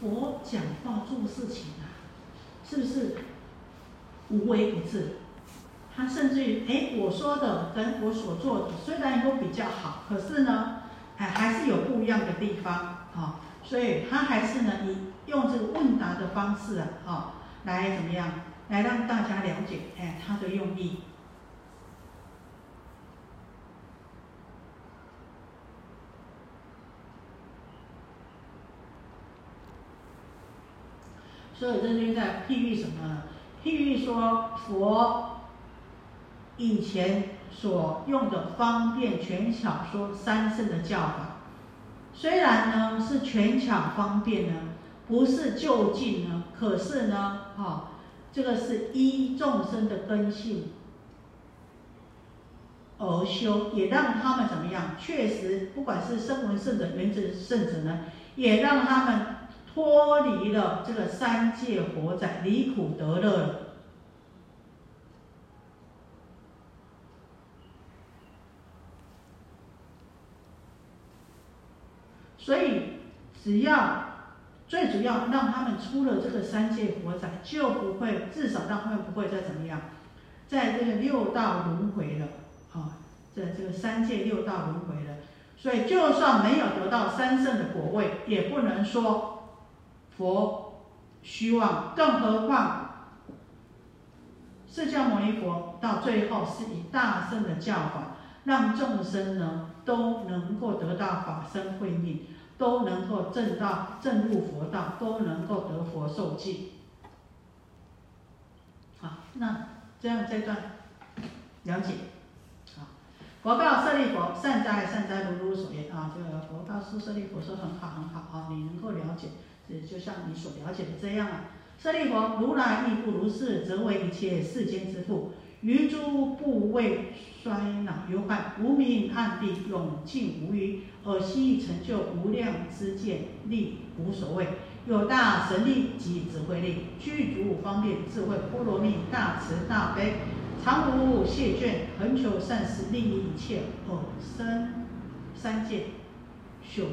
佛讲话做事情啊，是不是无微不至？他甚至于，哎，我说的跟我所做的虽然都比较好，可是呢，哎，还是有不一样的地方啊。所以他还是呢，以用这个问答的方式啊，哈，来怎么样，来让大家了解，哎，他的用意。所以这就在譬喻什么呢？譬喻说佛。以前所用的方便权巧说三圣的教法，虽然呢是权巧方便呢，不是就近呢，可是呢，哈，这个是依众生的根性而修，也让他们怎么样？确实，不管是声闻圣者、缘觉圣者呢，也让他们脱离了这个三界火灾，离苦得乐了。所以，只要最主要让他们出了这个三界火灾，就不会至少让他们不会再怎么样，在这个六道轮回了啊，在这个三界六道轮回了。所以，就算没有得到三圣的果位，也不能说佛虚妄。更何况，释迦牟尼佛到最后是以大圣的教法，让众生呢都能够得到法身慧命。都能够证到证入佛道，都能够得佛受记。好，那这样这段了解。好，佛告舍利佛：善哉善哉，如如所言啊。这个佛告诉舍利佛说：很好很好啊，你能够了解，这就像你所了解的这样啊。舍利佛，如来亦复如是，则为一切世间之父。于诸部位衰老忧患，无明暗地永尽无余，而悉成就无量之见力，无所谓。有大神力及智慧力，具足方便智慧波罗蜜，大慈大悲，常无谢倦，恒求善事，利益一切，而生三界，修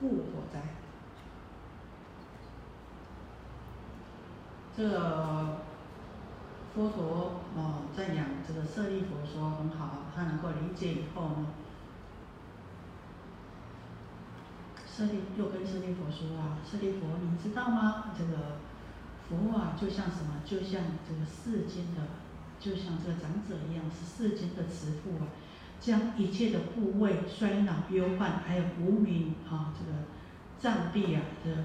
故火灾。这。佛陀哦赞扬这个舍利佛说很好，他能够理解以后呢，舍利又跟舍利佛说啊，舍利佛你知道吗？这个佛啊就像什么？就像这个世间的，就像这个长者一样，是世间的慈父啊，将一切的部位衰老、忧患，还有无名啊，这个障蔽啊的，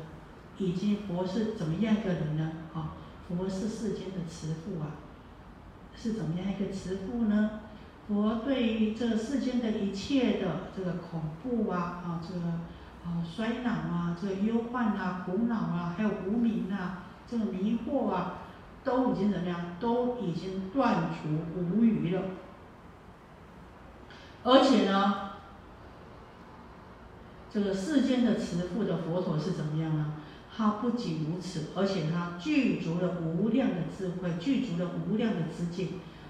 已经佛是怎么样一个人呢？啊？佛是世间的慈父啊，是怎么样一个慈父呢？佛对于这世间的一切的这个恐怖啊，啊，这个啊衰老啊，这个忧患啊，苦恼啊，还有无明啊，这个迷惑啊，都已经怎么样？都已经断除无余了。而且呢，这个世间的慈父的佛陀是怎么样呢？他不仅如此，而且他具足了无量的智慧，具足了无量的知见，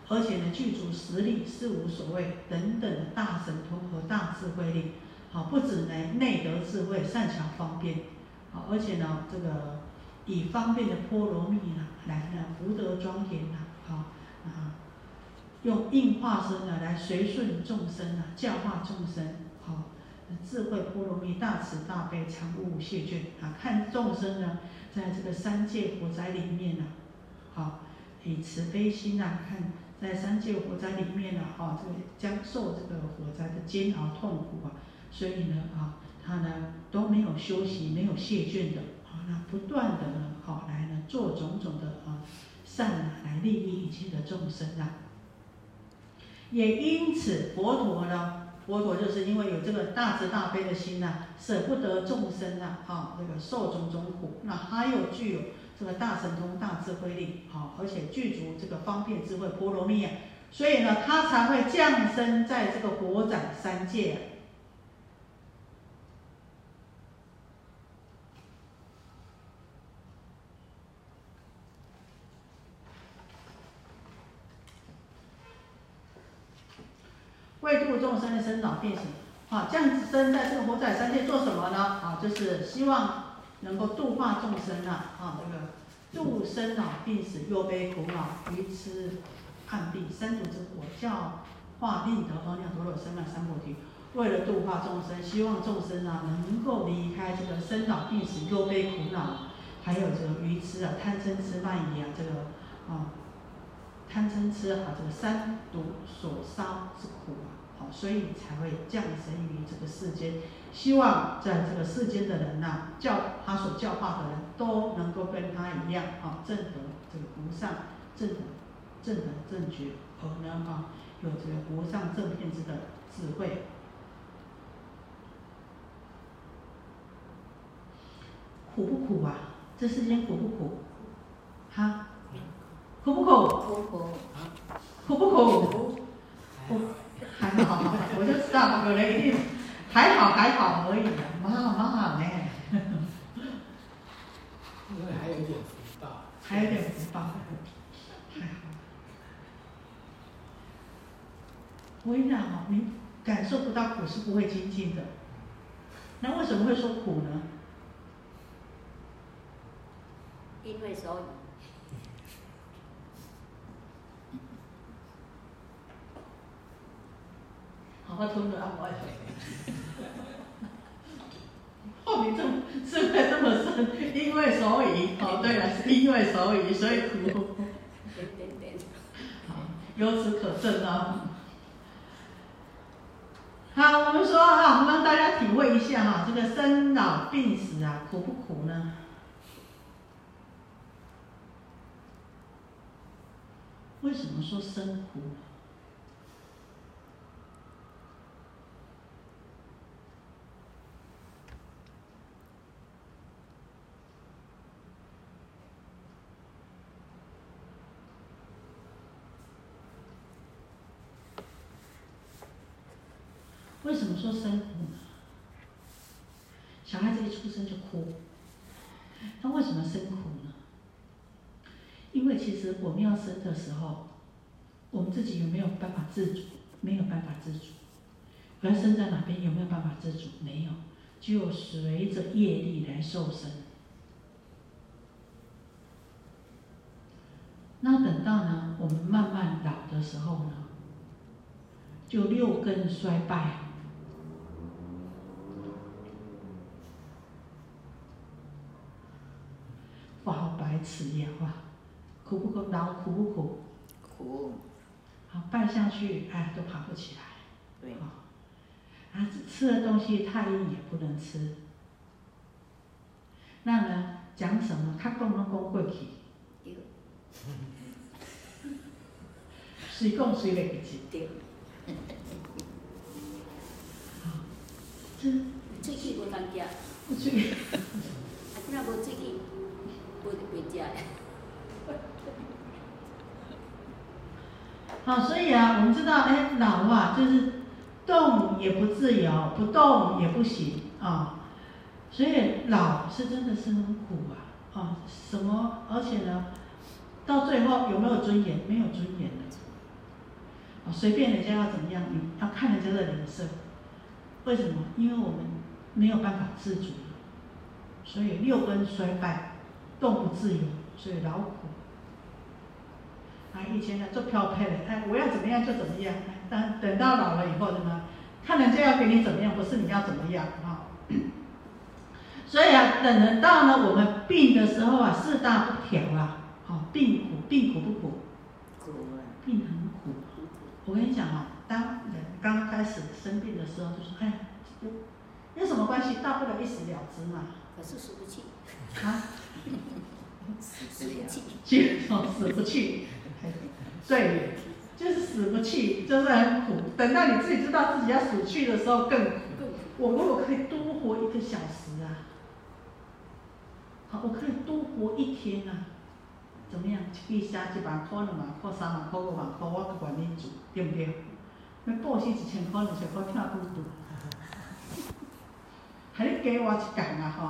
而且呢，具足实力，事无所谓等等的大神通和大智慧力。好，不止呢内得智慧，善巧方便，好，而且呢，这个以方便的波罗蜜呢，来呢福德庄严呐，好啊，用应化身呢来随顺众生啊，教化众生，好。智慧波罗蜜，大慈大悲，常无谢倦啊！看众生呢，在这个三界火灾里面呢，好以慈悲心呐，看在三界火灾里面呢，哈，这个将受这个火灾的煎熬痛苦啊，所以呢，啊，他呢都没有休息，没有谢倦的啊，那不断的呢，好来呢做种种的啊善啊，来利益一切的众生啊。也因此，佛陀呢。佛陀就是因为有这个大慈大悲的心呐，舍不得众生呐，哈，这个受种种苦，那他又具有这个大神通、大智慧力，好，而且具足这个方便智慧波罗蜜啊，所以呢，他才会降生在这个国展三界。为度众生的生老病死，好，降生在这个活在三界做什么呢？啊，就是希望能够度化众生啊，啊，这个度生老病死忧悲苦恼愚痴暗病三毒之火，教化病得阿耨多罗三藐三菩提。为了度化众生，希望众生啊能够离开这个生老病死忧悲苦恼，还有这个愚痴啊贪嗔痴慢疑啊这个啊贪嗔痴啊这个三毒所烧之苦啊，所以才会降生于这个世间，希望在这个世间的人呐，教他所教化的人都能够跟他一样啊，正得这个无上正得正等正觉，而呢啊有这个无上正片之的智慧。苦不苦啊？这世间苦不苦？哈？苦不苦？苦苦。苦不苦？苦。还好，我就知道有人一定还好还好而已，蛮好蛮好呢。因为还有一点福报。还有点福报，还好。我跟你讲哈，你感受不到苦是不会精进的。那为什么会说苦呢？因为所以，好好吞着啊！我 后面这么是不是这么深？因为所以哦，对了，是因为所以，所以苦。点点点。好，由此可证啊。好，我们说啊，我们让大家体会一下哈，这个生老病死啊，苦不苦呢？为什么说生苦？为什么说生苦呢？小孩子一出生就哭，那为什么生苦呢？因为其实我们要生的时候，我们自己有没有办法自主？没有办法自主。我要生在哪边？有没有办法自主？没有，就随着业力来受生。那等到呢，我们慢慢老的时候呢，就六根衰败，发白痴眼啊！苦不苦？老苦不苦？苦。好，拜下去，哎，都爬不起来。对。啊，吃的东西太硬也不能吃。那呢，讲什么？他讲拢讲过去。对。谁讲谁来不及？对。好，这。最近无当家。不去。啊，今无最近，无袂食的。好，所以啊，我们知道，哎，老啊，就是动也不自由，不动也不行啊。所以老是真的是很苦啊，啊，什么？而且呢，到最后有没有尊严？没有尊严的。啊，随便人家要怎么样，你要看人家的脸色。为什么？因为我们没有办法自主，所以六根衰败，动不自由，所以劳苦。啊，以前呢做漂配的，哎，我要怎么样就怎么样。等等到老了以后，什么？看人家要给你怎么样，不是你要怎么样啊？所以啊，等到呢我们病的时候啊，四大不调啊，好，病苦，病苦不苦？苦啊。病很苦。我跟你讲啊，当人刚开始生病的时候，就说，哎，有什么关系？大不了一死了之嘛。可是输不起。啊？死不去。去，死不去。对，就是死不去，就是很苦。等到你自己知道自己要死去的时候更苦。我如果可以多活一个小时啊，好，我可以多活一天啊，怎么样？一笔写一万块、两万块、三万块、五万块，我都愿意做，对不对？那报薪一千块、两千块，听拄拄。还你加我一共啊吼，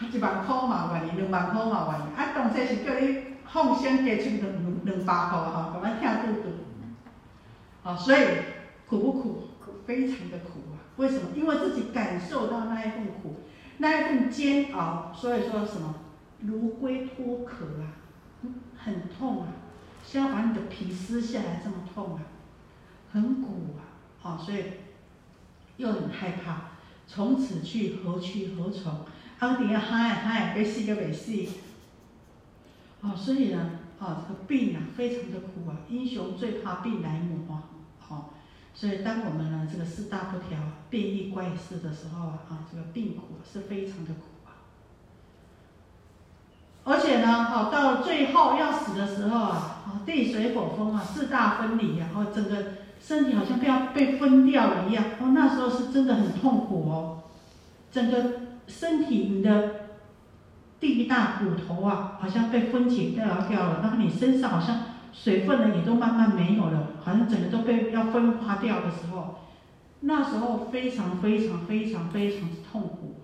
一万块嘛愿意，两万块嘛愿意，啊，当初是叫你。放心加出两两百块哈，慢慢听拄拄。好，所以苦不苦？苦。非常的苦啊。为什么？因为自己感受到那一份苦，那一份煎熬，所以说什么如龟脱壳啊，很痛啊，像把你的皮撕下来这么痛啊，很苦啊，啊，所以又很害怕，从此去何去何从？阿底下嗨嗨，别死个别死，哦，所以呢，啊，这个病啊，非常的苦啊，英雄最怕病来磨啊，好，所以当我们呢这个四大不调、变异怪事的时候啊，啊，这个病苦是非常的苦啊，而且呢，好到最后要死的时候啊，啊，地水火风啊，四大分离，然后整个身体好像被要被分掉了一样，哦，那时候是真的很痛苦哦，整个。身体你的第一大骨头啊，好像被分解掉掉了，然后你身上好像水分呢也都慢慢没有了，好像整个都被要分化掉的时候，那时候非常非常非常非常之痛苦，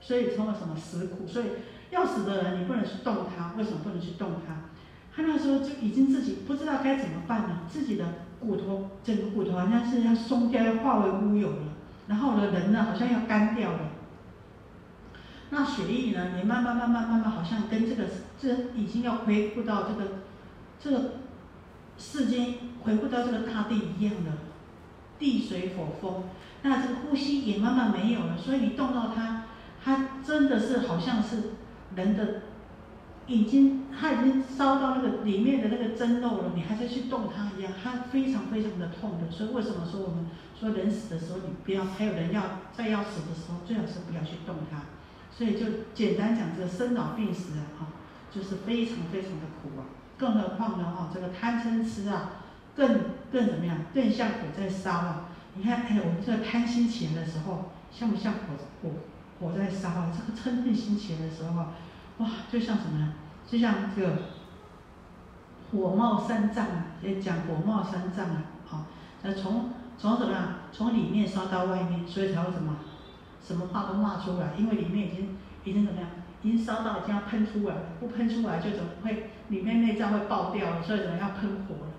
所以称为什么死苦？所以要死的人你不能去动他，为什么不能去动他？他那时候就已经自己不知道该怎么办了，自己的骨头整个骨头好像是要松掉，要化为乌有了。然后呢，人呢好像要干掉了，那血液呢也慢慢慢慢慢慢好像跟这个这已经要恢复到这个这个世间回复到这个大地一样的地水火风，那这个呼吸也慢慢没有了，所以你动到它，它真的是好像是人的。已经，它已经烧到那个里面的那个蒸肉了，你还在去动它一样，它非常非常的痛的。所以为什么说我们说人死的时候你不要，还有人要在要死的时候，最好是不要去动它。所以就简单讲，这个生老病死啊，就是非常非常的苦啊。更何况呢，哈，这个贪嗔痴啊，更更怎么样？更像火在烧啊。你看，哎，我们这个贪心起来的时候，像不像火火火在烧啊？这个嗔恨心起来的时候。哇，就像什么呢？就像这个火冒三丈啊，也讲火冒三丈啊，好，那从从什么啊？从里面烧到外面，所以才会什么？什么话都骂出来，因为里面已经已经怎么样？已经烧到已经要喷出来了，不喷出来就怎么会里面内脏会爆掉了，所以怎么要喷火了？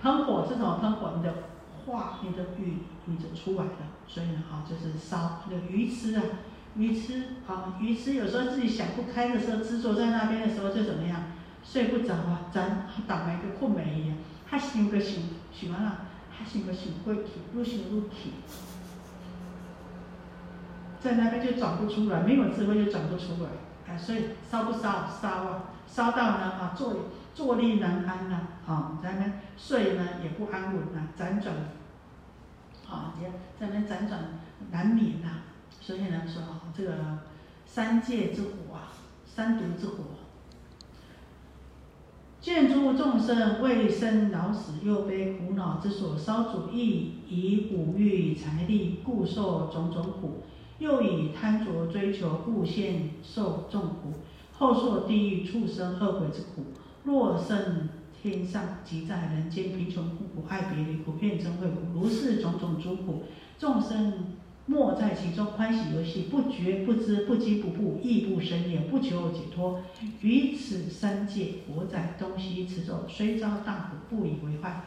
喷火是怎么喷火？你的话，你的语你就出来了，所以呢，啊，就是烧那个鱼吃啊。愚痴啊，愚痴有时候自己想不开的时候，执着在那边的时候就怎么样，睡不着啊，咱倒霉个困没一样，他想个想，想完了，他想个想过去，越想越气，在那边就转不出来，没有智慧就转不出来，哎，所以烧不烧，烧啊，烧到呢啊，坐坐立难安呐，啊，在那边睡呢也不安稳呐，辗转，啊，也在那边辗转难眠呐。所以呢，说这个三界之火啊，三毒之火，见诸众生为生老死忧悲苦恼之所烧煮，亦以五欲财力故受种种苦，又以贪着追求故现受众苦，后受地狱畜生恶鬼之苦。若生天上，即在人间贫穷苦苦，爱别离苦，怨憎会苦，如是种种诸苦，众生。莫在其中欢喜游戏，不觉不知，不惊不怖，亦不生厌，不求解脱。于此三界，活在东西此走，虽遭大苦，不以为坏。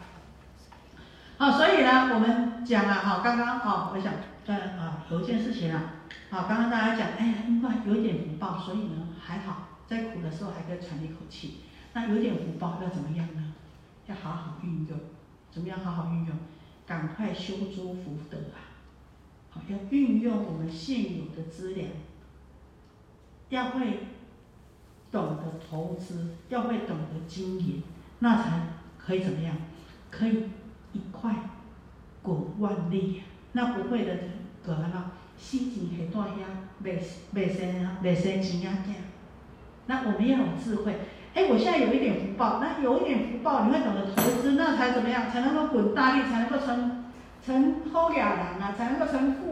好，所以呢，我们讲了，好，刚刚好，我想在啊，有一件事情啊，好，刚刚大家讲，哎呀，因为有点福报，所以呢还好，在苦的时候还可以喘一口气。那有点福报要怎么样呢？要好好运用，怎么样好好运用？赶快修诸福德啊！要运用我们现有的资料，要会懂得投资，要会懂得经营，那才可以怎么样？可以一块滚万利。那不会的，个啊，死钱很多呀，未未生啊，未生钱啊，那我们要有智慧。哎，我现在有一点福报，那有一点福报，你会懂得投资，那才怎么样？才能够滚大利，才能够成。成好雅人啊，才能够成富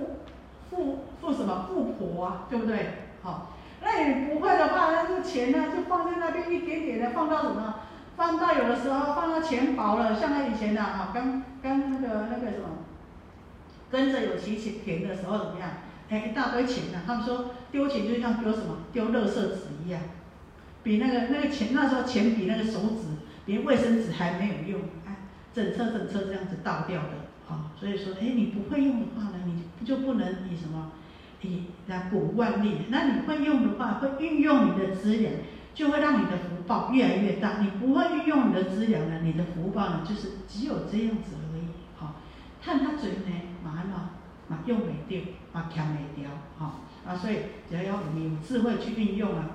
富富什么富婆啊，对不对？好，那你不会的话，那这钱呢就放在那边一点点的，放到什么？放到有的时候放到钱薄了，像他以前的，哈，刚刚那个那个什么，跟着有钱钱的时候怎么样？哎，一大堆钱呐，他们说丢钱就像丢什么？丢垃圾纸一样，比那个那个钱那时候钱比那个手纸，连卫生纸还没有用，哎，整车整车这样子倒掉的。啊，所以说，哎，你不会用的话呢，你就不能以什么，以来鼓万利。那你会用的话，会运用你的资源，就会让你的福报越来越大。你不会运用你的资源呢，你的福报呢，就是只有这样子而已。好，看他嘴呢，嘛嘛嘛用没掉，嘛强没掉，好啊，所以只要要我们有智慧去运用啊。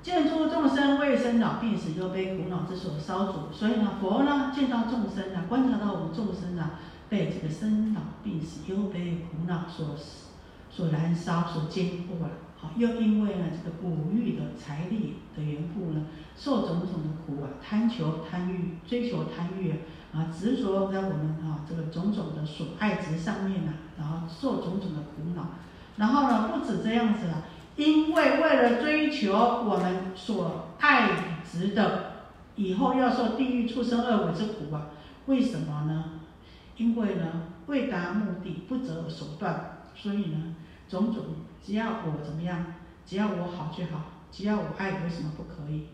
见诸众生为生老病死忧悲苦恼之所烧灼，所以呢，佛呢见到众生呢，观察到我们众生呢，被这个生老病死忧悲苦恼所所燃烧、所煎迫了。好，又因为呢这个五欲的财力的缘故呢，受种种的苦啊，贪求贪欲、追求贪欲啊，执着在我们啊这个种种的所爱执上面呢，然后受种种的苦恼。然后呢，不止这样子啊。因为为了追求我们所爱执的，以后要受地狱畜生恶鬼之苦啊？为什么呢？因为呢，为达目的不择手段，所以呢，种种只要我怎么样，只要我好就好，只要我爱，为什么不可以？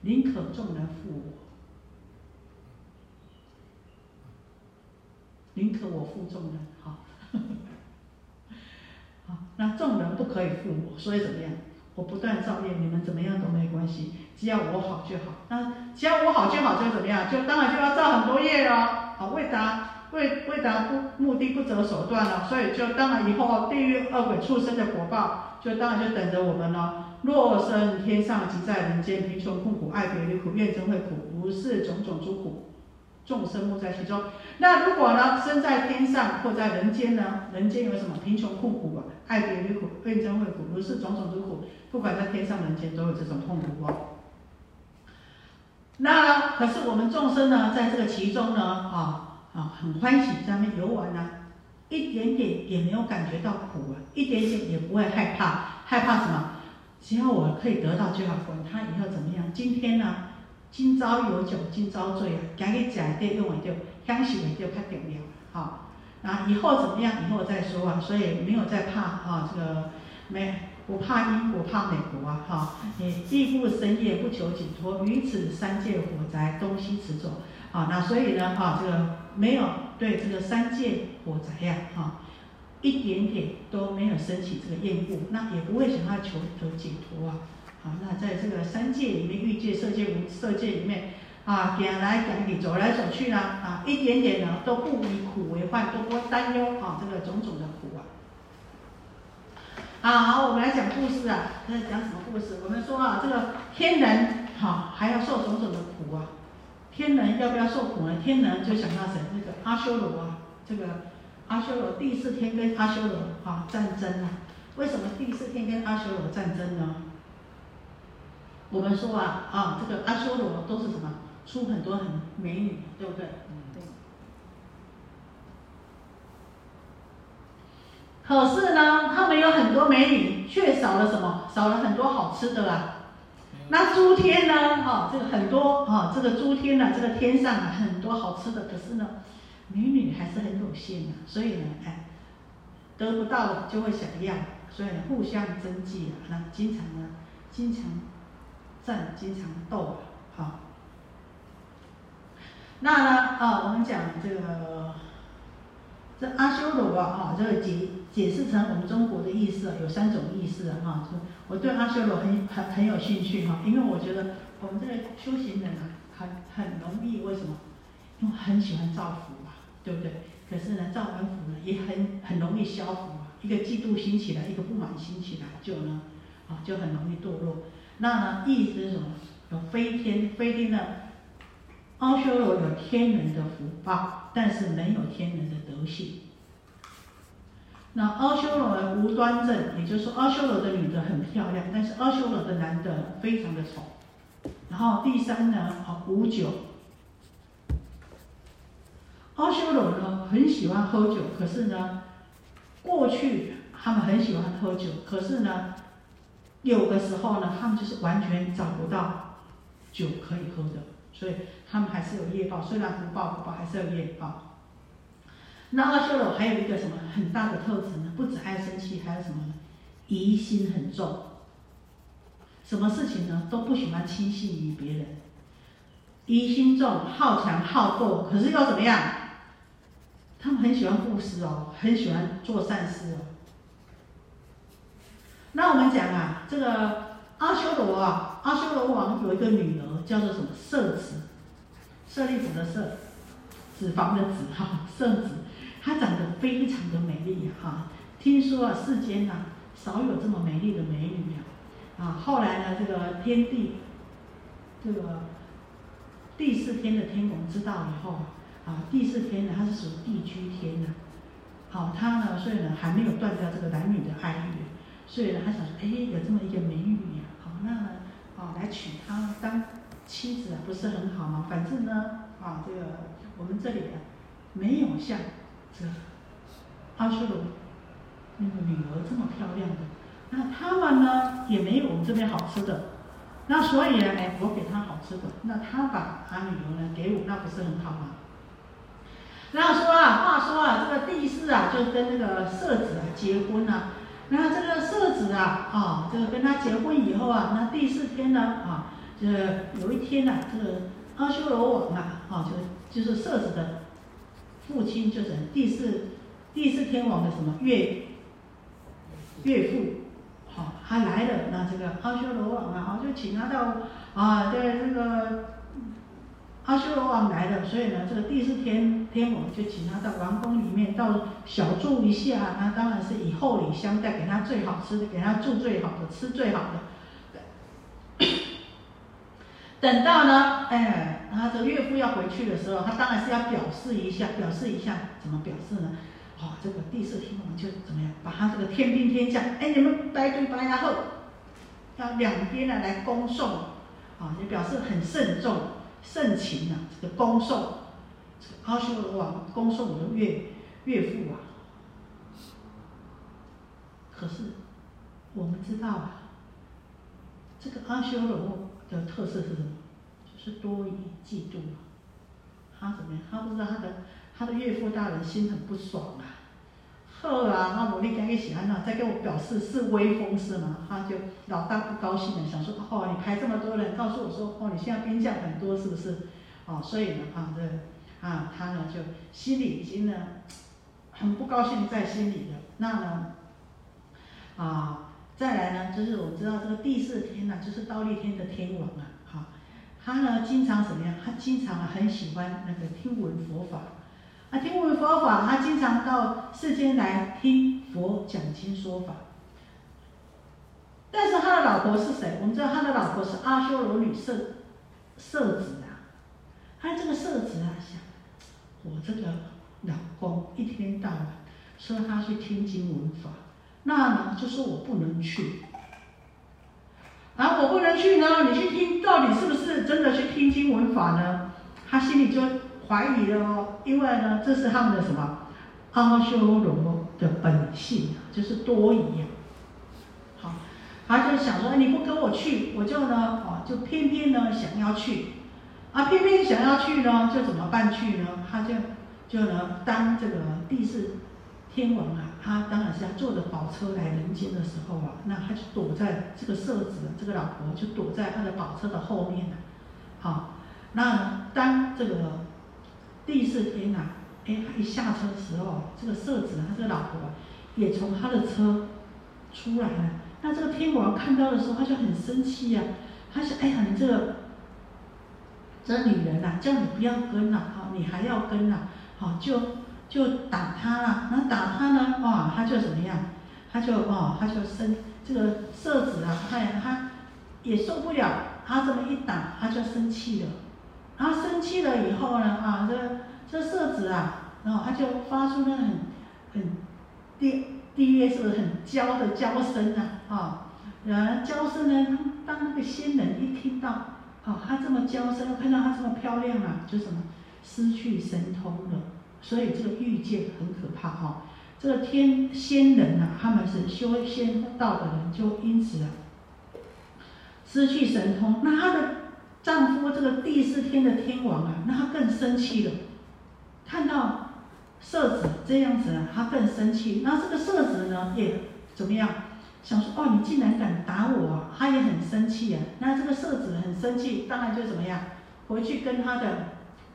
宁可众人负我，宁可我负众人，好。那众人不可以负我，所以怎么样？我不断造业，你们怎么样都没关系，只要我好就好。那只要我好就好，就怎么样？就当然就要造很多业了。好，为达为为达不目的不择手段了，所以就当然以后地狱恶鬼畜生的果报，就当然就等着我们了。若生天上，即在人间，贫穷困苦，爱别离苦，怨憎会苦，无是种种诸苦。众生莫在其中。那如果呢，生在天上或在人间呢？人间有什么贫穷困苦啊？爱别离苦、怨憎会苦，如是种种之苦。不管在天上人间，都有这种痛苦哦。那可是我们众生呢，在这个其中呢，啊啊，很欢喜在那边游玩呢，一点点也没有感觉到苦啊，一点点也不会害怕。害怕什么？只要我可以得到就好，管他以后怎么样。今天呢？今朝有酒今朝醉啊，今日食会到用会到，享受会到较重要。好，那以后怎么样？以后再说啊。所以没有再怕啊，这个没不怕英国怕美国啊，哈。你既不深夜不求解脱，于此三界火灾东西驰走。啊，那所以呢，啊，这个没有对这个三界火灾呀，哈，一点点都没有升起这个厌恶，那也不会想要求求解脱啊。好，那在这个三界里面，欲界、色界、无色界里面，啊，行来行去，走来走去呢，啊，一点点呢都不以苦为患，都不担忧啊，这个种种的苦啊。啊，好，我们来讲故事啊，在讲什么故事？我们说啊，这个天人，好，还要受种种的苦啊。天人要不要受苦呢？天人就想到谁？那个阿修罗啊，这个阿修罗第四天跟阿修罗啊战争啊。为什么第四天跟阿修罗战争呢？我们说啊啊，这个阿修罗都是什么？出很多很美女，对不对？嗯，对。可是呢，他们有很多美女，却少了什么？少了很多好吃的啊。那诸天呢？哈，这个很多哈，这个诸天呢，这个天上啊，很多好吃的，可是呢，美女还是很有限的。所以呢，哎，得不到就会想要，所以呢，互相争计啊，那经常呢，经常。战经常斗，好。那呢，啊，我们讲这个，这阿修罗啊，哈，这个解解释成我们中国的意思，有三种意思啊，哈。我对阿修罗很很很有兴趣哈，因为我觉得我们这个修行人啊，很很容易，为什么？因为很喜欢造福嘛，对不对？可是呢，造完福呢，也很很容易消福啊。一个嫉妒心起来，一个不满心起来，就呢，啊，就很容易堕落。那呢，意思是什么？有飞天，飞天呢，阿修罗有天人的福报，但是没有天人的德性。那阿修罗无端正，也就是说，阿修罗的女的很漂亮，但是阿修罗的男的非常的丑。然后第三呢，啊，无酒。阿修罗呢很喜欢喝酒，可是呢，过去他们很喜欢喝酒，可是呢。有的时候呢，他们就是完全找不到酒可以喝的，所以他们还是有业报。虽然不报不报，还是有业报。那阿修罗还有一个什么很大的特质呢？不止爱生气，还有什么呢？疑心很重。什么事情呢？都不喜欢轻信于别人。疑心重，好强好斗，可是又怎么样？他们很喜欢布施哦，很喜欢做善事哦。那我们讲啊，这个阿修罗啊，阿修罗王有一个女儿叫做什么？色子，色利子的色，脂肪的脂哈，色子，她长得非常的美丽哈。听说啊，世间呐少有这么美丽的美女呀。啊，后来呢，这个天帝，这个第四天的天王知道以后啊，第四天呢，它是属于地居天的，好，他呢，所以呢，还没有断掉这个男女的爱欲，所以呢，他想说，哎，有这么一个美女呀，好，那啊，来娶她当妻子啊，不是很好吗？反正呢，啊，这个我们这里啊，没有像这阿修罗那个女儿这么漂亮的。那他们呢也没有我们这边好吃的，那所以呢，哎，我给他好吃的，那他把他女儿呢给我，那不是很好吗？然后说啊，话说啊，这个帝释啊就跟那个色子啊结婚了，那这个色子啊啊，这个跟他结婚以后啊，那第四天呢啊，这有一天呢，这个阿修罗王啊啊，就就是色子的父亲，就是第四第四天王的什么岳岳父。好，他来了，那这个阿修罗王啊，好就请他到啊，在这个阿修罗王来了，所以呢，这个第四天天王就请他到王宫里面，到小住一下，那当然是以厚礼相待，给他最好吃的，给他住最好的，吃最好的。等到呢，哎，他这个岳父要回去的时候，他当然是要表示一下，表示一下，怎么表示呢？哦，这个第四天王就怎么样，把他这个天兵天将，哎，你们白对白然后，要两边呢来恭送，啊，就表示很慎重、盛情啊，这个恭送，阿修罗王恭送我的岳岳父啊。可是我们知道啊，这个阿修罗的特色是什么？就是多疑、嫉妒他怎么样？他不知道他的。他的岳父大人心很不爽啊，后啊，那我你赶紧喜欢那，再跟我表示是威风是吗？他就老大不高兴了，想说哦，你排这么多人，告诉我说哦，你现在兵将很多是不是？哦，所以呢，啊这啊他呢就心里已经呢 很不高兴在心里了。那呢啊再来呢，就是我知道这个第四天呢，就是倒立天的天王啊，好，他呢经常怎么样？他经常很喜欢那个听闻佛法。啊，听闻佛法，他经常到世间来听佛讲经说法。但是他的老婆是谁？我们知道他的老婆是阿修罗女色色子啊。他这个色子啊，想我这个老公一天到晚说他去听经闻法，那呢就说我不能去。啊，我不能去呢，你去听，到底是不是真的去听经闻法呢？他心里就。怀疑了哦，因为呢，这是他们的什么阿修罗的本性，就是多疑。好，他就想说，你不跟我去，我就呢，哦，就偏偏呢想要去，啊，偏偏想要去呢，就怎么办去呢？他就就呢，当这个地势天王啊，他当然是要坐着宝车来人间的时候啊，那他就躲在这个色子，这个老婆就躲在他的宝车的后面了。好，那当这个。第四天呐，哎，他一下车的时候，这个色子他这个老婆啊也从他的车出来了。那这个天王看到的时候，他就很生气呀。他想，哎呀，你这个这女人呐，叫你不要跟了，好，你还要跟了，好，就就打他了。那打他呢，哇，他就怎么样？他就哦，他就生这个色子啊，他呀，他也受不了，他这么一打，他就生气了。他生气了以后呢，啊，这这色子啊，然后他就发出那很很低低约是不是很娇的娇声啊，啊，然后娇声呢，当那个仙人一听到，啊，他这么娇生，看到他这么漂亮啊，就什么失去神通了，所以这个遇见很可怕哈。这个天仙人啊，他们是修仙道的人，就因此啊失去神通，那她的。丈夫这个第四天的天王啊，那他更生气了。看到色子这样子啊，他更生气。那这个色子呢，也怎么样？想说哦，你竟然敢打我啊！他也很生气啊。那这个色子很生气，当然就怎么样？回去跟他的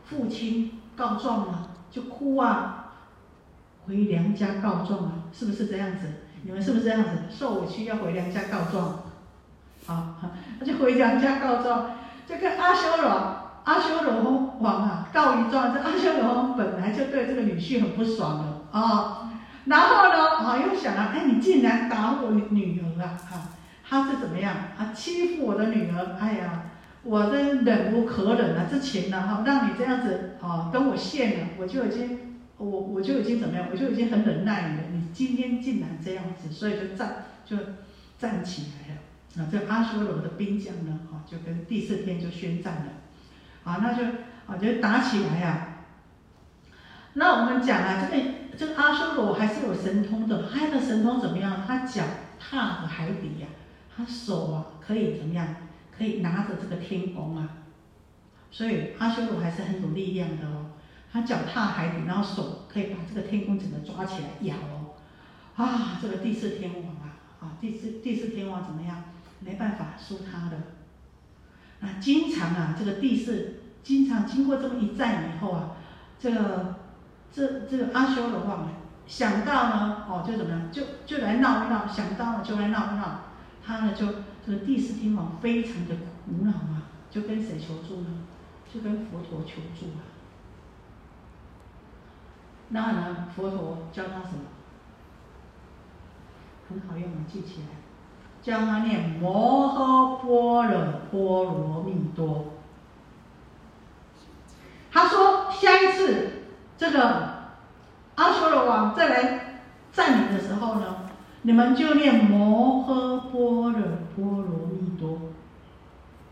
父亲告状了，就哭啊，回娘家告状啊，是不是这样子？你们是不是这样子？受委屈要回娘家告状，好，他就回娘家告状，就跟阿修罗阿修罗王啊告一状。这阿修罗王本来就对这个女婿很不爽了啊，然后呢啊又想啊，哎，你竟然打我女儿啊，啊，他是怎么样啊欺负我的女儿？哎呀！我真忍无可忍了，之前呢哈，让你这样子啊跟我现了，我就已经我我就已经怎么样，我就已经很忍耐你了。你今天竟然这样子，所以就站就站起来了。啊，这阿修罗的兵将呢，啊，就跟第四天就宣战了。啊，那就啊就打起来呀。那我们讲啊，这个这个阿修罗还是有神通的，他的神通怎么样？他脚踏着海底呀，他手啊可以怎么样？可以拿着这个天弓啊，所以阿修罗还是很有力量的哦。他脚踏海底，然后手可以把这个天空整个抓起来咬哦。啊，这个第四天王啊，啊，第四第四天王怎么样？没办法输他的。那经常啊，这个第四经常经过这么一战以后啊，这个这这个阿修罗王想到呢，哦，就怎么样，就就来闹一闹，想到了就来闹一闹，他呢就。这个第四天王非常的苦恼啊，就跟谁求助呢？就跟佛陀求助啊。那呢，佛陀教他什么？很好用，记起来，教他念摩诃般若波罗蜜多。他说，下一次这个阿修罗王再来占领的时候呢？你们就念摩诃般若波罗蜜多，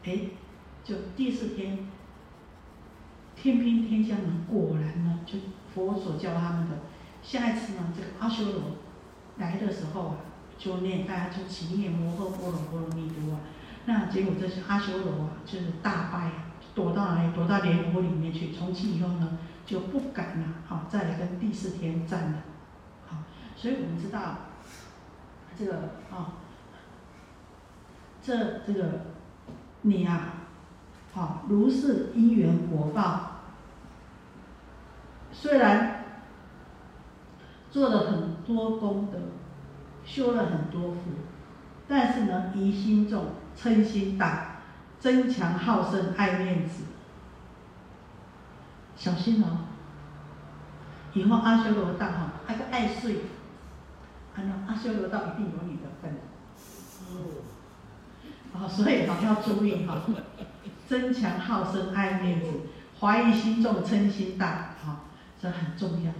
哎，就第四天，天兵天将呢，果然呢，就佛所教他们的。下一次呢，这个阿修罗来的时候啊，就念大家就起念摩诃般若波罗蜜多啊。那结果这些阿修罗啊，就是大败，躲到哪里？躲到莲湖里面去。从此以后呢，就不敢了，好再来跟第四天战了。好，所以我们知道。这个啊，这这个你啊，好如是因缘果报，虽然做了很多功德，修了很多福，但是呢，疑心重，嗔心大，争强好胜，爱面子，小心哦！以后阿修罗道哈，还个爱睡。阿阿修罗道一定有你的份，哦，所以哈要注意哈，争强好胜、爱面子、怀疑心重、嗔心大，哈，这很重要，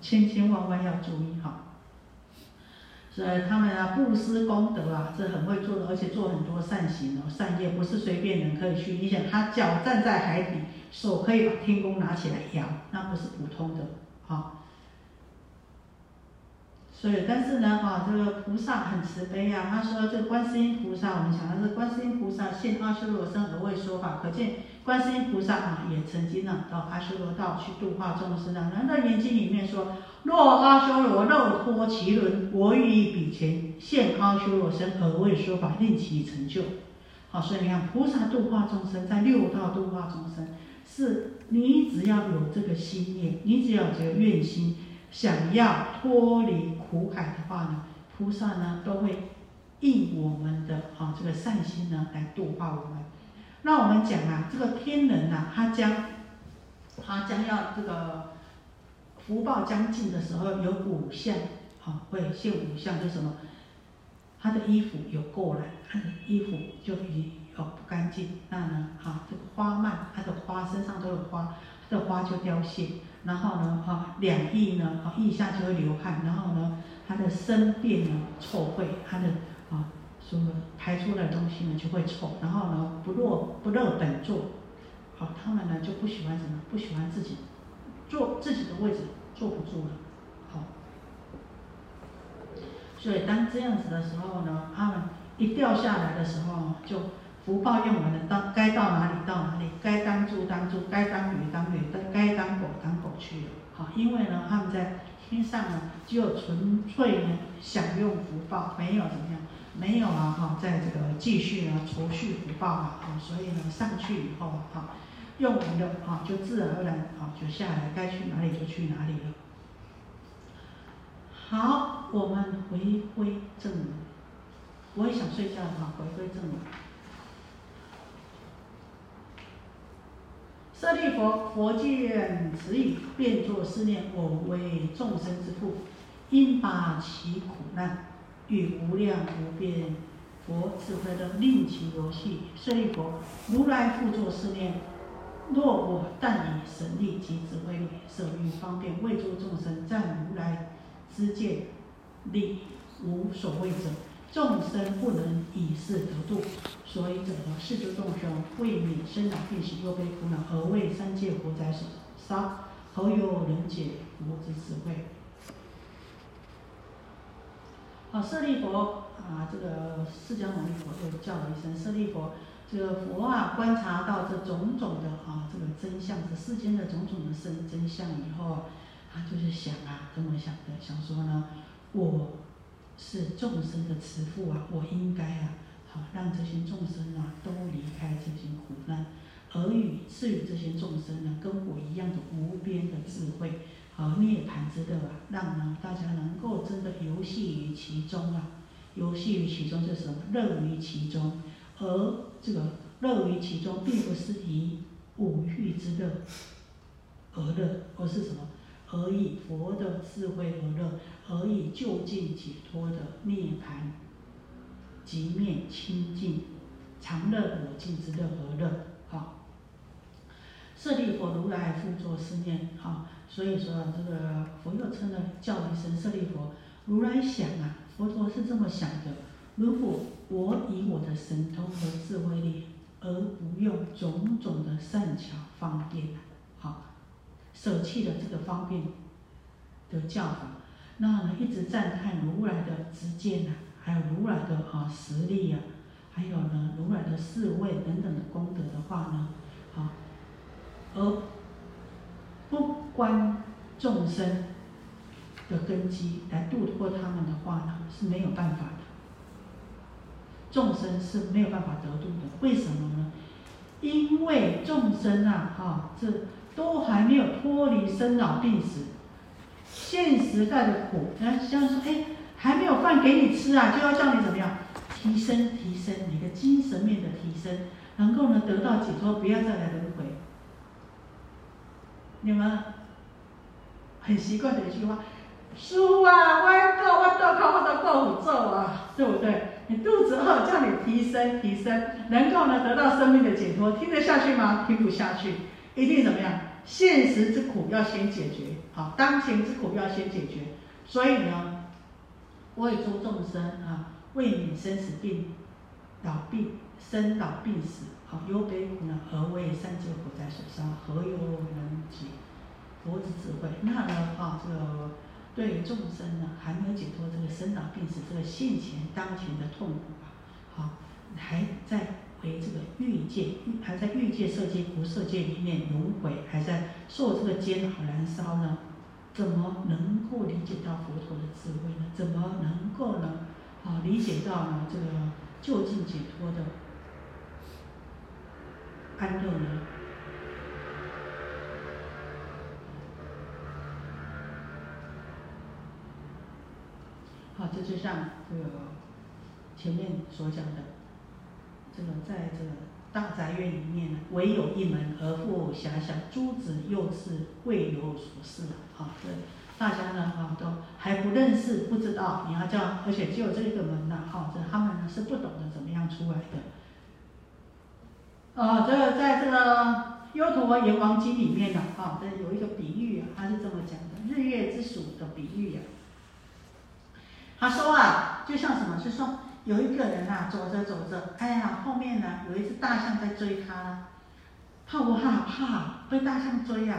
千千万万要注意哈。所以他们啊，布施功德啊，是很会做的，而且做很多善行哦，善业不是随便人可以去。你想，他脚站在海底，手可以把天宫拿起来摇，那不是普通的啊，啊。对，但是呢，哈，这个菩萨很慈悲啊。他说，这个观世音菩萨，我们想到是观世音菩萨现阿修罗身而为说法，可见观世音菩萨啊，也曾经呢到阿修罗道去度化众生啊。难道《严经》里面说，若阿修罗肉脱其轮，我欲以彼前现阿修罗身而为说法，令其成就。好，所以你看，菩萨度化众生，在六道度化众生，是你只要有这个心念，你只要有这个愿心。想要脱离苦海的话呢，菩萨呢都会应我们的啊这个善心呢来度化我们。那我们讲啊，这个天人呐，他将他将要这个福报将尽的时候，有五相，好会现五相，就什么？他的衣服有垢染，他的衣服就已哦不干净，那呢，哈这个花蔓，他的花身上都有花，他的花就凋谢。然后呢，哈，两翼呢，哈，腋下就会流汗，然后呢，他的身便呢臭秽，他的啊，什么排出的东西呢就会臭，然后呢，不落不乐本座，好，他们呢就不喜欢什么，不喜欢自己坐自己的位置坐不住了，好，所以当这样子的时候呢，他们一掉下来的时候就。福报用完了，到该到哪里到哪里，该当猪当猪，该当驴当驴，该当狗当狗去了。好，因为呢，他们在天上呢，只有纯粹呢享用福报，没有怎么样，没有啊哈，在这个继续呢储蓄福报啊，好，所以呢上去以后哈，用完了啊，就自然而然啊就下来，该去哪里就去哪里了。好，我们回归正文。我也想睡觉哈，回归正文。舍利佛，佛见此语，便作思念：我为众生之父，应把其苦难与无量无边佛智慧的令其游戏。舍利佛，如来复作思念：若我但以神力及智慧力，舍欲方便为诸众生，在如来之见力无所谓者。众生不能以是得度，所以者呢，世诸众生为免生老病死忧悲苦恼，何为三界火灾所杀，何有人解佛之智慧？好，舍利佛啊，这个释迦牟尼佛又叫了一声舍利佛。这个佛啊，观察到这种种的啊，这个真相，这世间的种种的真真相以后，他就是想啊，这么想的，想说呢，我。是众生的慈父啊，我应该啊，好让这些众生啊都离开这些苦难，而与赐予这些众生呢跟我一样的无边的智慧和涅槃之乐啊，让呢大家能够真的游戏于其中啊，游戏于其中就是什么乐于其中，而这个乐于其中并不是以五欲之乐而乐，而是什么？而以佛的智慧而乐，而以就近解脱的涅槃、极灭清净、常乐我净之乐而乐。好，舍利佛如来复作思念。好，所以说这个佛又称了叫一声舍利佛。如来想啊，佛陀是这么想的：如果我以我的神通和智慧力，而不用种种的善巧方便，舍弃了这个方便的教法，那呢一直赞叹如来的知见呐，还有如来的啊实力呀，还有呢如来的侍卫等等的功德的话呢，好，而不观众生的根基来度脱他们的话呢是没有办法的，众生是没有办法得度的，为什么呢？因为众生啊，哈这。都还没有脱离生老病死，现时代的苦，然后像是，哎，还没有饭给你吃啊，就要叫你怎么样，提升提升你的精神面的提升，能够呢得到解脱，不要再来轮回。你们很习惯的一句话，叔啊，我够我够靠我的够揍啊，对不对？你肚子饿，叫你提升提升，能够呢得到生命的解脱，听得下去吗？听不下去。一定怎么样？现实之苦要先解决，好，当前之苦要先解决。所以呢，为诸众生啊，为免生死病、老病、生老病死，好忧悲苦恼，何为三界火灾所伤，何有能解佛之智慧？那呢，啊，这个对于众生呢，还没有解脱这个生老病死这个现前当前的痛苦啊，好，还在。为这个欲界，还在欲界色界、不色界里面轮回，还在受这个煎熬燃烧呢？怎么能够理解到佛陀的智慧呢？怎么能够呢？啊，理解到呢这个就近解脱的安乐呢？好，这就像这个前面所讲的。这个在这个大宅院里面呢，唯有一门，而复遐想，诸子幼稚，未有所事啊。这大家呢啊都还不认识，不知道你要叫，而且只有这个门呐，哈，这他们呢是不懂得怎么样出来的。啊，这个在这个《优陀阎王经》里面呢，啊，这有一个比喻啊，他是这么讲的：日月之属的比喻呀。他说啊，就像什么？就说。有一个人啊，走着走着，哎呀，后面呢有一只大象在追他，怕不怕？怕，被大象追呀，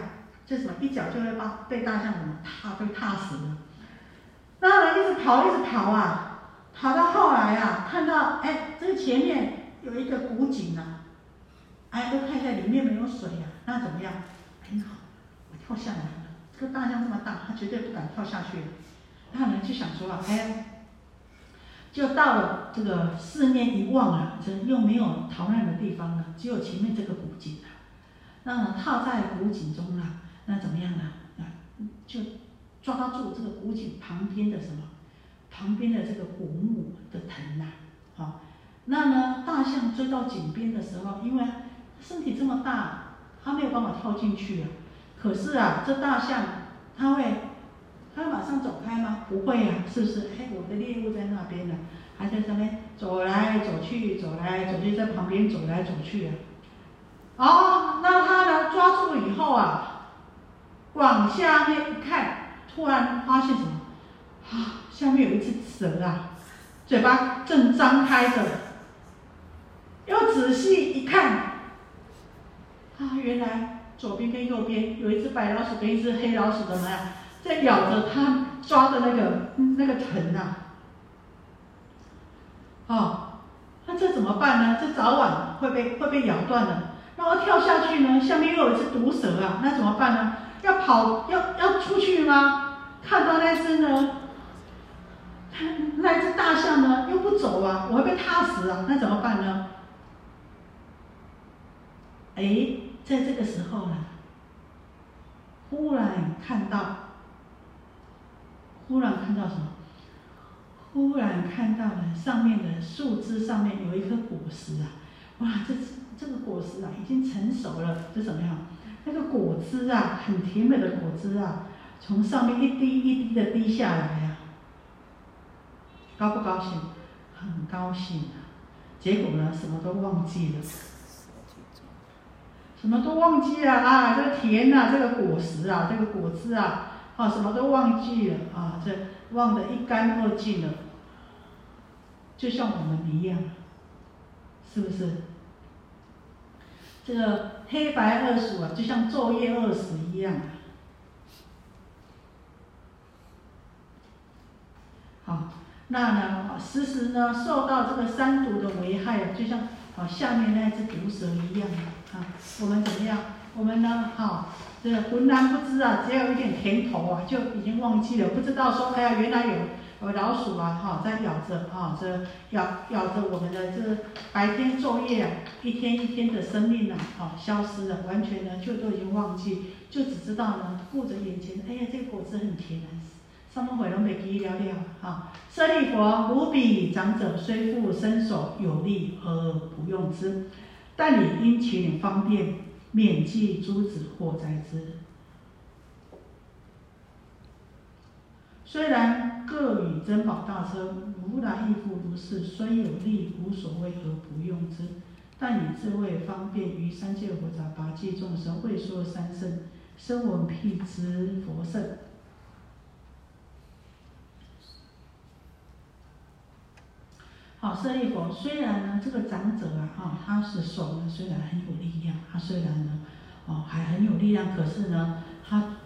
这什么一脚就会把被大象怎么踏被踏死了。那人一直跑，一直跑啊，跑到后来啊，看到哎，这个前面有一个古井啊，哎，都看一下里面没有水呀，那怎么样？很好，我跳下来了。这个大象这么大，它绝对不敢跳下去。那人就想说啊，哎。就到了这个四面一望啊，这又没有逃难的地方了，只有前面这个古井啊。那套在古井中啊，那怎么样呢？啊，就抓住这个古井旁边的什么？旁边的这个古木的藤呐，好，那呢，大象追到井边的时候，因为身体这么大，它没有办法跳进去啊。可是啊，这大象它会，它会马上走开吗？不会啊，是不是？哎，我的猎物在那边呢，还在上面走来走去，走来走去，在旁边走来走去啊。哦，那它呢，抓住以后啊，往下面一看，突然发现什么？啊，下面有一只蛇啊，嘴巴正张开着。又仔细一看，啊，原来左边跟右边有一只白老鼠跟一只黑老鼠怎么样，在咬着它抓的那个那个藤呐。哦，那这怎么办呢？这早晚会被会被咬断的。那我跳下去呢？下面又有一只毒蛇啊，那怎么办呢？要跑要要出去吗？看到那只呢？那只大象呢？又不走啊，我会被踏死啊！那怎么办呢？哎，在这个时候呢，忽然看到，忽然看到什么？忽然看到了上面的树枝上面有一颗果实啊！哇，这这个果实啊，已经成熟了，这怎么样？那个果汁啊，很甜美的果汁啊，从上面一滴一滴的滴下来啊。高不高兴？很高兴啊！结果呢，什么都忘记了，什么都忘记了啊！这个甜呐，这个果实啊，这个果汁啊，啊，什么都忘记了啊！这忘得一干二净了，就像我们一样，是不是？这个黑白二鼠啊，就像昼夜二十一样。好。那呢，时时呢受到这个三毒的危害，就像啊下面那只毒蛇一样啊。我们怎么样？我们呢，哈，这浑然不知啊，只要有一点甜头啊，就已经忘记了，不知道说，哎呀，原来有有老鼠啊，哈，在咬着啊，这咬咬着我们的这白天昼夜啊，一天一天的生命呢，哈，消失了，完全呢就都已经忘记，就只知道呢顾着眼前，哎呀，这个果子很甜啊。上面回龙没给了了啊！舍利佛，如彼长者虽复身手有力而不用之，但你因其方便，免济诸子祸灾之。虽然各与珍宝大称，如来亦复如是，虽有利无所谓何不用之，但以智慧方便于三界佛刹八界众生，会说三圣，声闻辟支佛圣。好，舍利佛，虽然呢，这个长者啊，哈，他是手呢，虽然很有力量，他虽然呢，哦，还很有力量，可是呢，他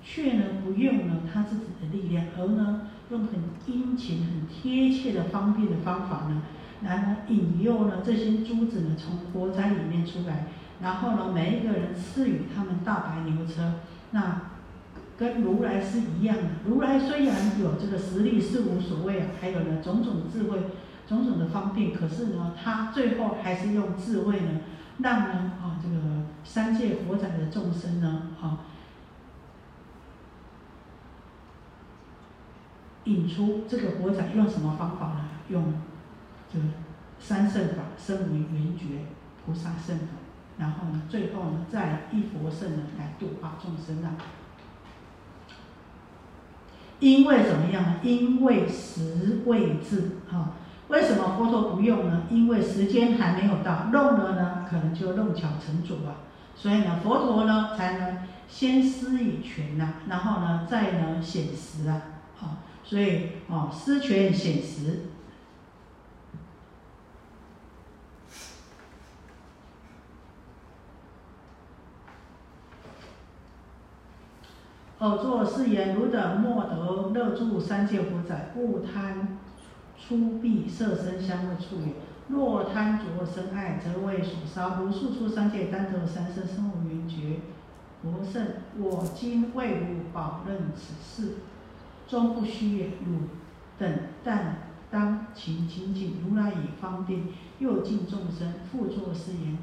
却呢不用呢他自己的力量，而呢用很殷勤、很贴切的方便的方法呢，来呢引诱呢这些珠子呢从火灾里面出来，然后呢每一个人赐予他们大白牛车，那跟如来是一样的。如来虽然有这个实力是无所谓啊，还有呢种种智慧。种种的方便，可是呢，他最后还是用智慧呢，让呢啊这个三界火灾的众生呢啊，引出这个火灾用什么方法呢？用这个三圣法，身为圆觉菩萨圣法，然后呢，最后呢，再一佛圣呢来度化众生啊。因为怎么样？因为实未至啊。为什么佛陀不用呢？因为时间还没有到，弄了呢，可能就弄巧成拙啊。所以呢，佛陀呢才能先施以权呐，然后呢再呢显实啊。好，所以哦，施权显实。偶作是言：汝等莫得乐住三界福载，勿贪。出必色身香味触也。若贪着生爱，则为所烧。如数出三界，单得三生，生无缘觉。佛圣，我今为汝保任此事，终不虚也。汝等但当勤精进，如来以方便诱尽众生，复作是言：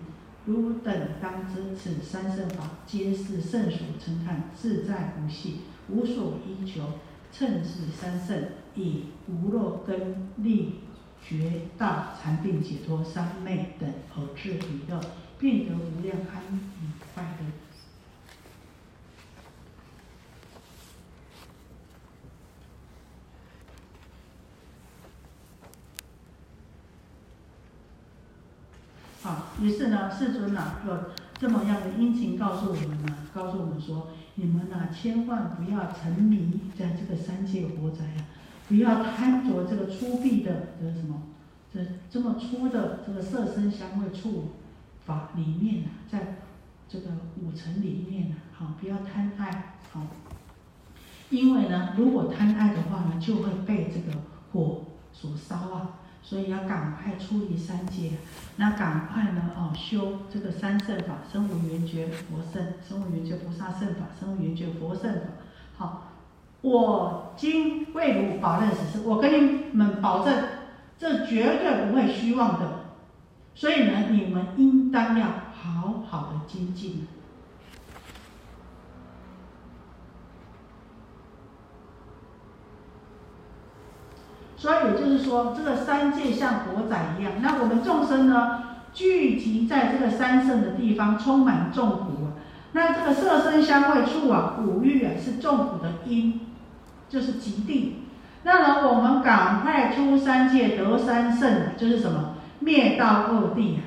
汝等当知，此三圣法，皆是圣所称叹，自在无系。无所依求，称是三圣，以无漏根利觉道禅定解脱三昧等而至彼乐，便得无量安隐快乐。好，于是呢，世尊呢，有这么样的殷勤告诉我们呢，告诉我们说，你们呢，千万不要沉迷在这个三界活宅啊，不要贪着这个粗鄙的这个什么，这这么粗的这个色身香味触法里面呐，在这个五尘里面呐，好，不要贪爱，好，因为呢，如果贪爱的话呢，就会被这个火所烧啊。所以要赶快出离三界，那赶快呢哦修这个三圣法，生无缘觉佛圣，生无缘觉菩萨圣法，生无缘觉佛圣法。好，我今为汝保任此事，我跟你们保证，这绝对不会虚妄的。所以呢，你们应当要好好的精进。所以也就是说，这个三界像火仔一样，那我们众生呢，聚集在这个三圣的地方，充满众苦啊。那这个色身香味触啊，五欲啊，是众苦的因，就是极地。那么我们赶快出三界得三圣，就是什么灭道恶地啊。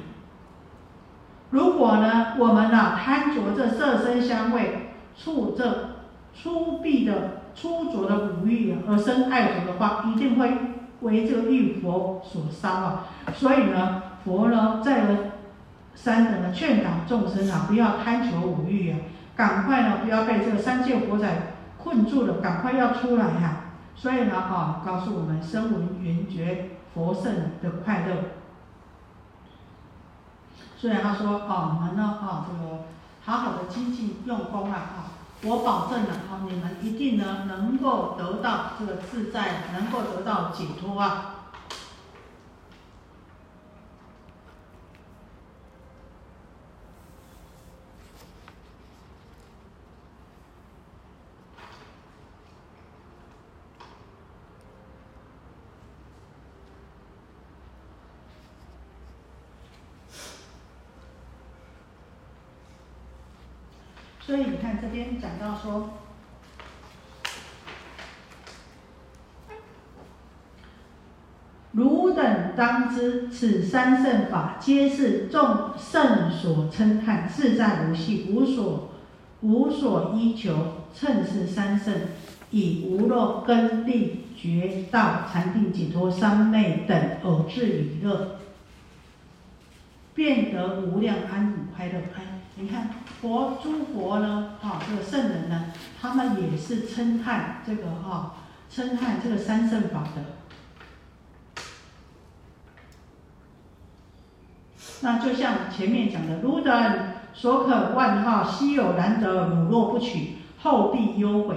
如果呢，我们呢贪着这色身香味触这粗鄙的。粗浊的五欲而生爱着的话，一定会为这个欲佛所伤啊！所以呢，佛呢在三等呢劝导众生啊，不要贪求五欲啊，赶快呢不要被这个三界火仔困住了，赶快要出来呀！所以呢啊，告诉我们声闻缘觉佛圣的快乐。所以他说哦，你们呢啊这个好好的精进用功啊啊。我保证了，好，你们一定呢能够得到这个自在，能够得到解脱啊。所以你看这边讲到说，汝等当知，此三圣法皆是众圣所称叹，自在无系，无所无所依求，称是三圣，以无漏根力觉道禅定解脱三昧等而至于乐，便得无量安隐快乐。安，你看。佛诸佛呢？哈，这个圣人呢，他们也是称叹这个哈，称叹这个三圣法的。那就像前面讲的，汝等所可万号稀有难得，汝若不取，后必忧悔。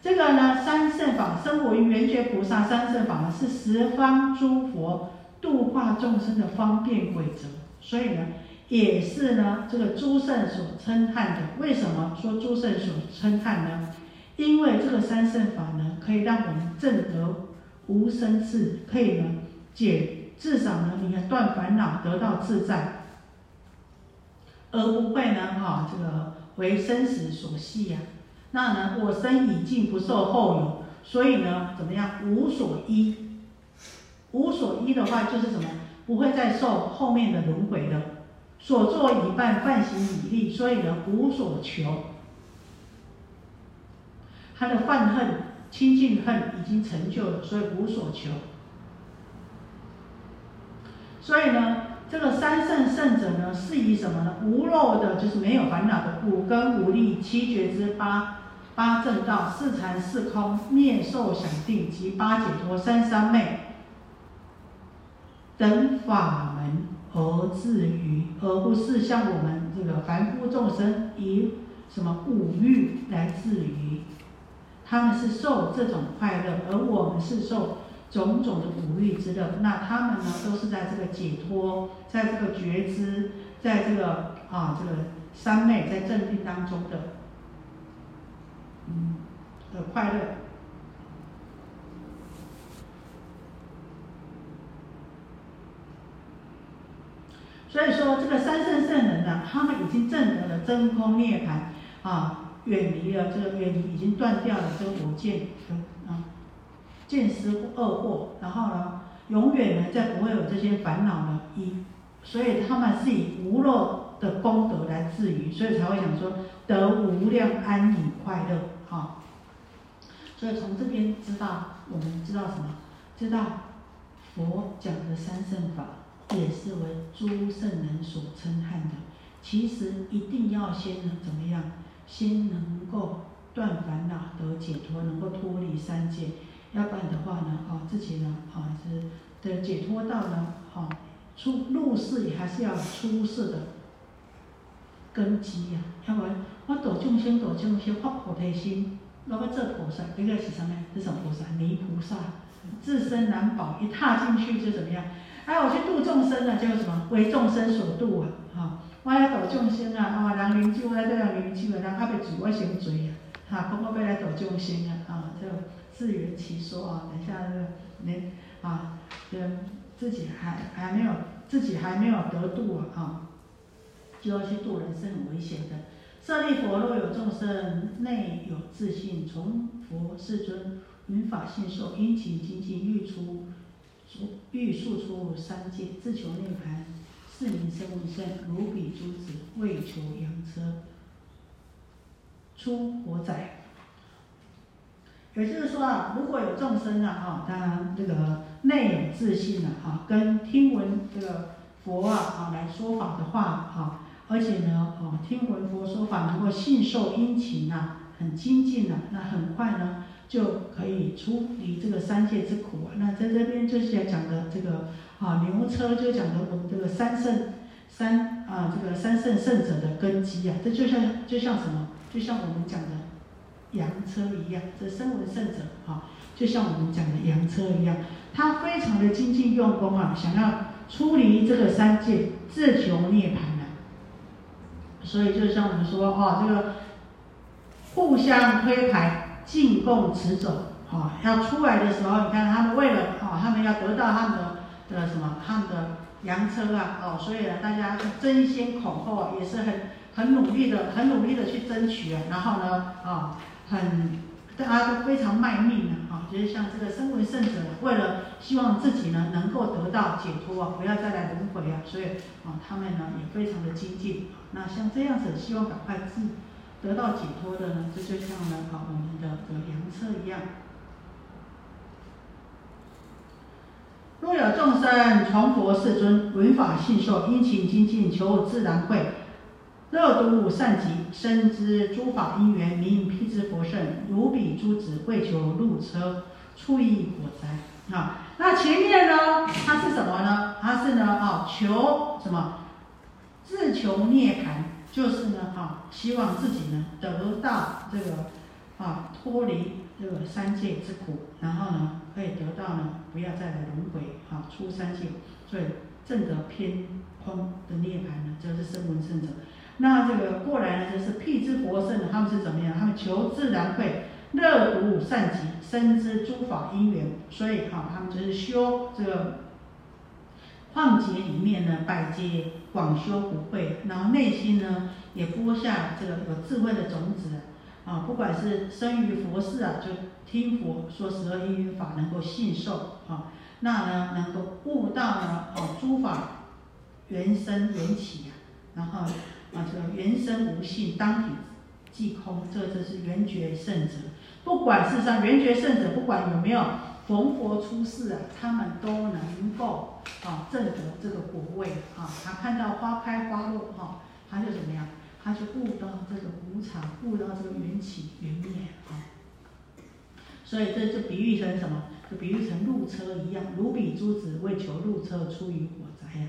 这个呢，三圣法，生活于圆觉菩萨三圣法呢，是十方诸佛度化众生的方便规则，所以呢。也是呢，这个诸圣所称叹的。为什么说诸圣所称叹呢？因为这个三圣法呢，可以让我们证得无生智，可以呢解至少呢，你看断烦恼，得到自在，而不会呢，哈，这个为生死所系呀。那呢，我生已尽，不受后有，所以呢，怎么样？无所依，无所依的话，就是什么？不会再受后面的轮回的。所作已办，犯行已立，所以呢无所求。他的犯恨、亲近恨已经成就了，所以无所求。所以呢，这个三圣圣者呢，是以什么呢？无漏的，就是没有烦恼的五根五力、七觉之八八正道、四禅四空、灭受想定及八解脱、三三昧等法门。而至于，而不是像我们这个凡夫众生以什么五欲来自于，他们是受这种快乐，而我们是受种种的五欲之乐。那他们呢，都是在这个解脱，在这个觉知，在这个啊这个三昧在正定当中的。嗯，的快乐。所以说，这个三圣圣人呢，他们已经证得了真空涅盘啊，远离了这个远离，已经断掉了这个我见啊见思恶惑，然后呢，永远呢再不会有这些烦恼了。一，所以他们是以无漏的功德来自于，所以才会想说得无量安隐快乐啊。所以从这边知道，我们知道什么？知道佛讲的三圣法。也是为诸圣人所称叹的。其实一定要先能怎么样？先能够断烦恼得解脱，能够脱离三界。要不然的话呢，哦，自己呢，哦是的解脱到呢，哦出入世也还是要出世的根基呀。要不然我度众生度众生发菩提心，那么做菩萨，这个是什么？是什么菩萨？泥菩萨，自身难保，一踏进去就怎么样？哎，我去度众生啊，叫什么？为众生所度啊！哈，我要度众生啊！啊，人啉酒，我来这样啉酒啊，人还袂醉，我先追啊！哈，不过要来度众生啊！啊，就自圆其说啊！等一下，这个你啊，这自己还还没有，自己还没有得度啊！啊，就要去度人是很危险的。舍利佛，若有众生内有自信，从佛世尊云法信受，殷勤精进，欲出。欲速出三界，自求涅盘，是名生闻圣。如彼诸子，为求羊车，出火宅。也就是说啊，如果有众生啊，哈，他这个内有自信了，哈，跟听闻这个佛啊，啊来说法的话，哈，而且呢，哦，听闻佛说法能够信受殷勤啊，很精进啊，那很快呢。就可以出离这个三界之苦啊！那在这边就是要讲的这个啊牛车，就讲的我们这个三圣三啊这个三圣圣者的根基啊，这就像就像什么？就像我们讲的羊车一样，这声闻圣者啊，就像我们讲的羊车一样，他非常的精进用功啊，想要出离这个三界，自求涅槃啊。所以就像我们说啊，这个互相推牌。进贡持走，哈，要出来的时候，你看他们为了，哈，他们要得到他们的的什么，他们的洋车啊，哦，所以呢，大家争先恐后啊，也是很很努力的，很努力的去争取啊，然后呢，啊，很大家都非常卖命的，啊，就是像这个身为圣者，为了希望自己呢能够得到解脱啊，不要再来轮回啊，所以啊，他们呢也非常的精进。那像这样子，希望赶快治。得到解脱的呢，这就像呢，啊，我们的这个羊车一样。若有众生从佛世尊闻法信受，殷勤精进，求自然慧，乐读善集，深知诸法因缘，名辟之佛圣，如彼诸子，为求入车，出于火灾。啊，那前面呢，它是什么呢？它是呢，啊，求什么？自求涅槃。就是呢，哈，希望自己呢得到这个啊脱离这个三界之苦，然后呢可以得到呢不要再来轮回，啊出三界，所以正得偏空的涅槃呢，就是声闻圣者。那这个过来呢，就是辟支佛圣，他们是怎么样？他们求自然慧，乐无善集，深知诸法因缘，所以哈，他们就是修这个。旷劫里面呢，百劫广修不会，然后内心呢也播下这个有智慧的种子啊，不管是生于佛世啊，就听佛说十二因缘法，能够信受啊，那呢能够悟到呢哦诸法原生缘起啊，然后啊这个原生无性，当体即空，这这是圆觉圣者。不管事实上圆觉圣者，不管有没有。逢佛出世啊，他们都能够啊证得这个果位啊。他看到花开花落哈，他就怎么样？他就悟到这个无常，悟到这个缘起缘灭啊。所以这就比喻成什么？就比喻成入车一样，如彼诸子为求入车，出于火灾呀。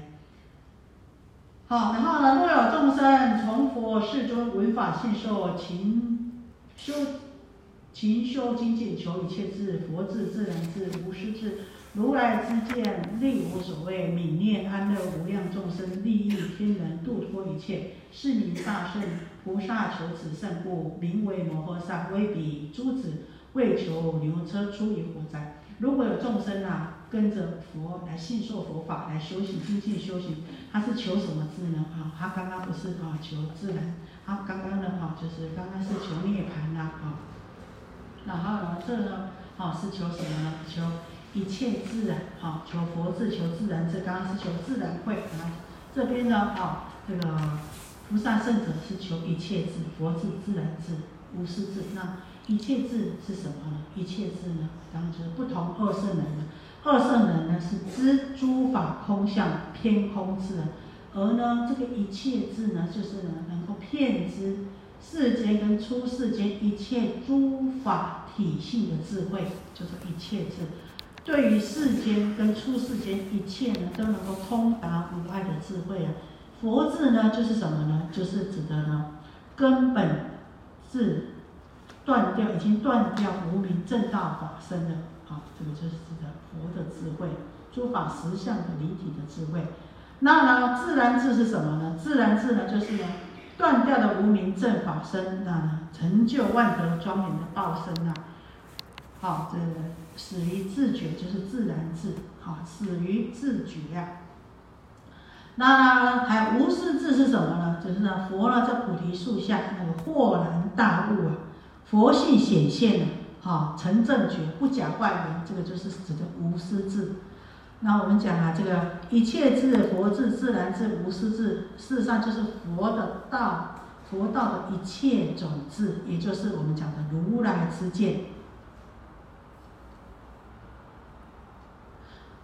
好，然后呢，若有众生从佛世尊闻法信受勤修。勤修精进，求一切智，佛智、自然智、无师智，如来之见，令无所谓，泯灭安乐无量众生，利益天人，度脱一切，是名大圣菩萨求此圣故，名为摩诃萨，威彼诸子为求牛车出于火灾。如果有众生啊，跟着佛来信受佛法来修行精进修行，他是求什么智呢？啊，他刚刚不是啊求自然，他刚刚呢哈就是刚刚是求涅槃呐啊，然后呢这呢啊是求什么呢？求一切自然啊，求佛智，求自然智，刚刚是求自然慧啊，这边呢啊这个菩萨圣者是求一切智，佛智自然智，无私智那。一切智是什么呢？一切智呢，当然就是不同二圣人。二圣人呢是知诸法空相偏空智，而呢这个一切智呢，就是呢能够骗知世间跟出世间一切诸法体性的智慧，就是一切智。对于世间跟出世间一切呢，都能够通达无碍的智慧啊。佛智呢就是什么呢？就是指的呢根本智。断掉，已经断掉无名正道法身的，好，这个就是指的佛的智慧，诸法实相的离体的智慧。那呢，自然智是什么呢？自然智呢，就是呢，断掉的无名正法身，那，成就万德庄严的报身呐。好，这始于自觉就是自然智，好，始于自觉呀。那还无是智是什么呢？就是呢，佛呢在菩提树下那个豁然大悟啊。佛性显现了，哈，成正觉，不假外言，这个就是指的无私智。那我们讲啊，这个一切智，佛智、自然智、无私智，事实上就是佛的道，佛道的一切种智，也就是我们讲的如来之见。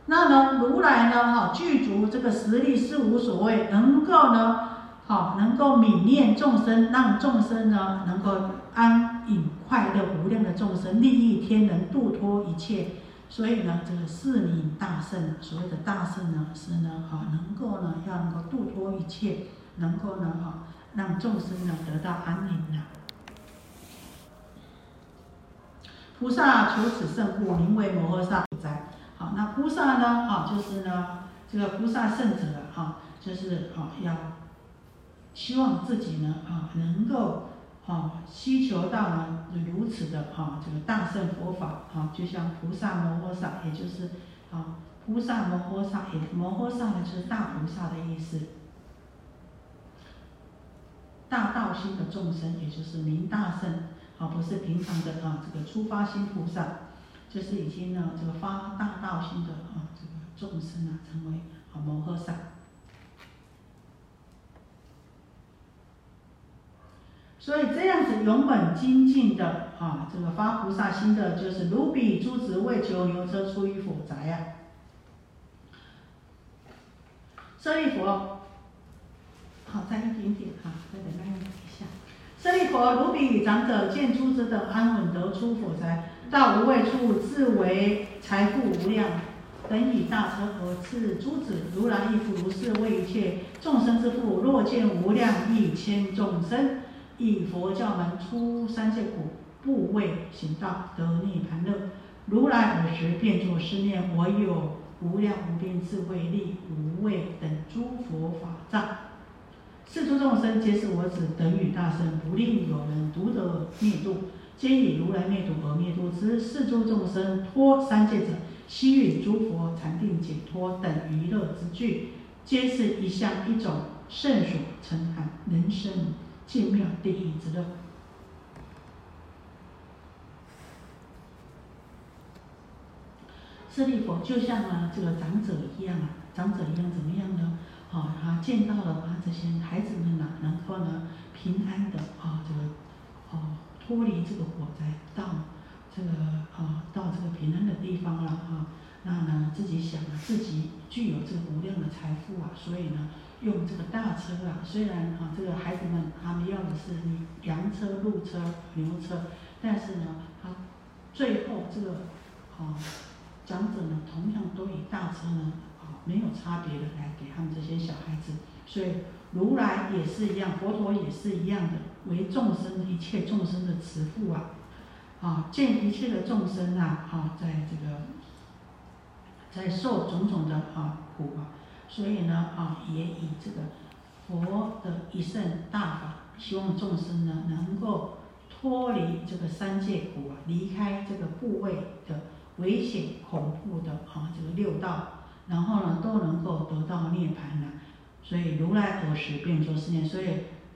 那呢，如来呢，哈，具足这个实力是无所谓，能够呢，好，能够泯念众生，让众生呢，能够安。隐快乐无量的众生，利益天人，度脱一切。所以呢，这个四名大圣，所谓的大圣呢，是呢，哈，能够呢，要能够度脱一切，能够呢，哈，让众生呢得到安宁的。菩萨求此圣故，名为摩诃萨哉。好，那菩萨呢，哈，就是呢，这个菩萨圣者，哈，就是啊，要希望自己呢，啊，能够。啊，希求到呢如此的哈，这个大圣佛法哈，就像菩萨摩诃萨，也就是啊菩萨摩诃萨，也摩诃萨呢就是大菩萨的意思。大道心的众生，也就是明大圣，啊不是平常的啊这个初发心菩萨，就是已经呢这个发大道心的啊这个众生啊，成为啊摩诃萨。所以这样子勇猛精进的啊，这个发菩萨心的，就是如彼诸子为求牛车出于火宅呀。舍利佛，好，再一点点哈，再等慢一下。舍利佛，如彼长者见诸子等安稳得出火宅，到无畏处，自为财富无量，等以大车佛赐诸子。如来亦复如是，为一切众生之父。若见无量亿千众生。以佛教门出三界苦，不为行道得涅盘乐。如来尔时便作是念：我有无量无边智慧力，无畏等诸佛法藏。世诸众生皆是我子，等与大圣，不令有人独得灭度。皆以如来灭度而灭度之。世诸众生脱三界者，悉与诸佛禅定解脱等娱乐之具，皆是一相一种圣所成含人生。净妙第一之乐。舍利佛就像啊这个长者一样啊，长者一样怎么样呢？啊，他见到了啊这些孩子们呐，能够呢平安的啊这个哦脱离这个火灾，到这个啊到这个平安的地方了啊。那呢自己想啊，自己具有这个无量的财富啊，所以呢。用这个大车啊，虽然啊，这个孩子们他们要的是你羊车、鹿车、牛车，但是呢，他最后这个啊长者呢，同样都以大车呢啊没有差别的来给他们这些小孩子。所以如来也是一样，佛陀也是一样的，为众生一切众生的慈父啊，啊见一切的众生啊，啊在这个在受种种的啊苦啊。所以呢，啊，也以这个佛的一圣大法，希望众生呢能够脱离这个三界苦啊，离开这个部位的危险恐怖的啊这个六道，然后呢都能够得到涅槃了。所以如来何时便说是念？所以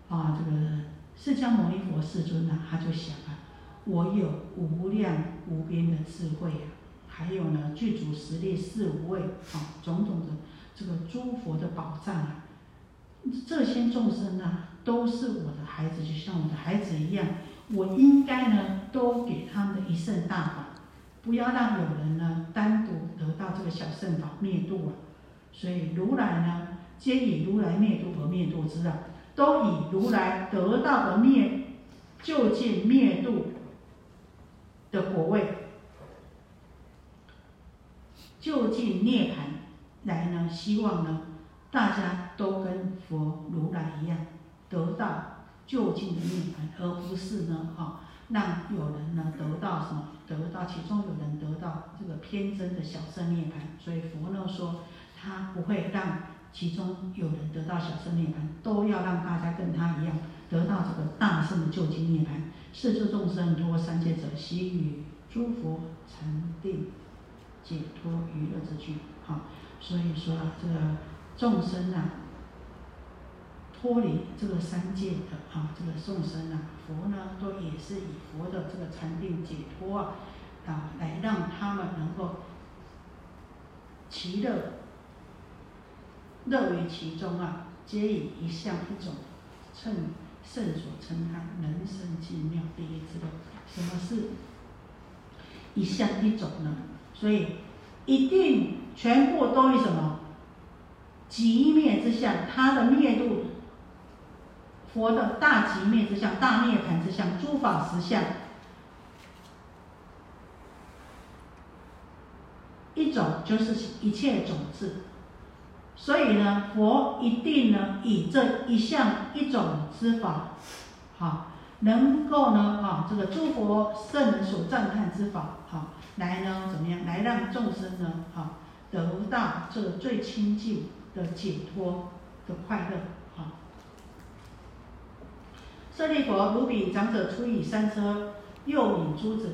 啊这个释迦牟尼佛世尊呢，他就想啊，我有无量无边的智慧啊，还有呢具足实力四无畏啊种种的这个诸佛的宝藏啊，这些众生啊都是我的孩子，就像我的孩子一样。我应该呢，都给他们的一圣大法，不要让有人呢单独得到这个小圣法灭度啊。所以如来呢，皆以如来灭度和灭度之啊，都以如来得到的灭就近灭度的果位，就近涅槃来呢，希望呢大家都跟佛如来一样得到。就近的涅槃，而不是呢，哈，让有人呢得到什么？得到其中有人得到这个偏真的小圣涅槃。所以佛呢说，他不会让其中有人得到小圣涅槃，都要让大家跟他一样得到这个大圣的就近涅槃。世诸众生脱三界者，悉与诸佛禅定解脱娱乐之具。哈，所以说啊这个众生啊。脱离这个三界的啊，这个众生啊，佛呢都也是以佛的这个禅定解脱啊，啊，来让他们能够其乐，乐于其中啊，皆以一向一种称圣所称叹人生尽妙第一之乐。什么是一向一种呢？所以一定全部都以什么极灭之相，它的灭度。佛的大极灭之相、大涅盘之相、诸法实相，一种就是一切种子。所以呢，佛一定呢以这一项一种之法，好，能够呢啊这个诸佛圣人所赞叹之法，好，来呢怎么样？来让众生呢啊得到这个最清净的解脱的快乐。舍利佛，如彼长者出以三车，又引诸子，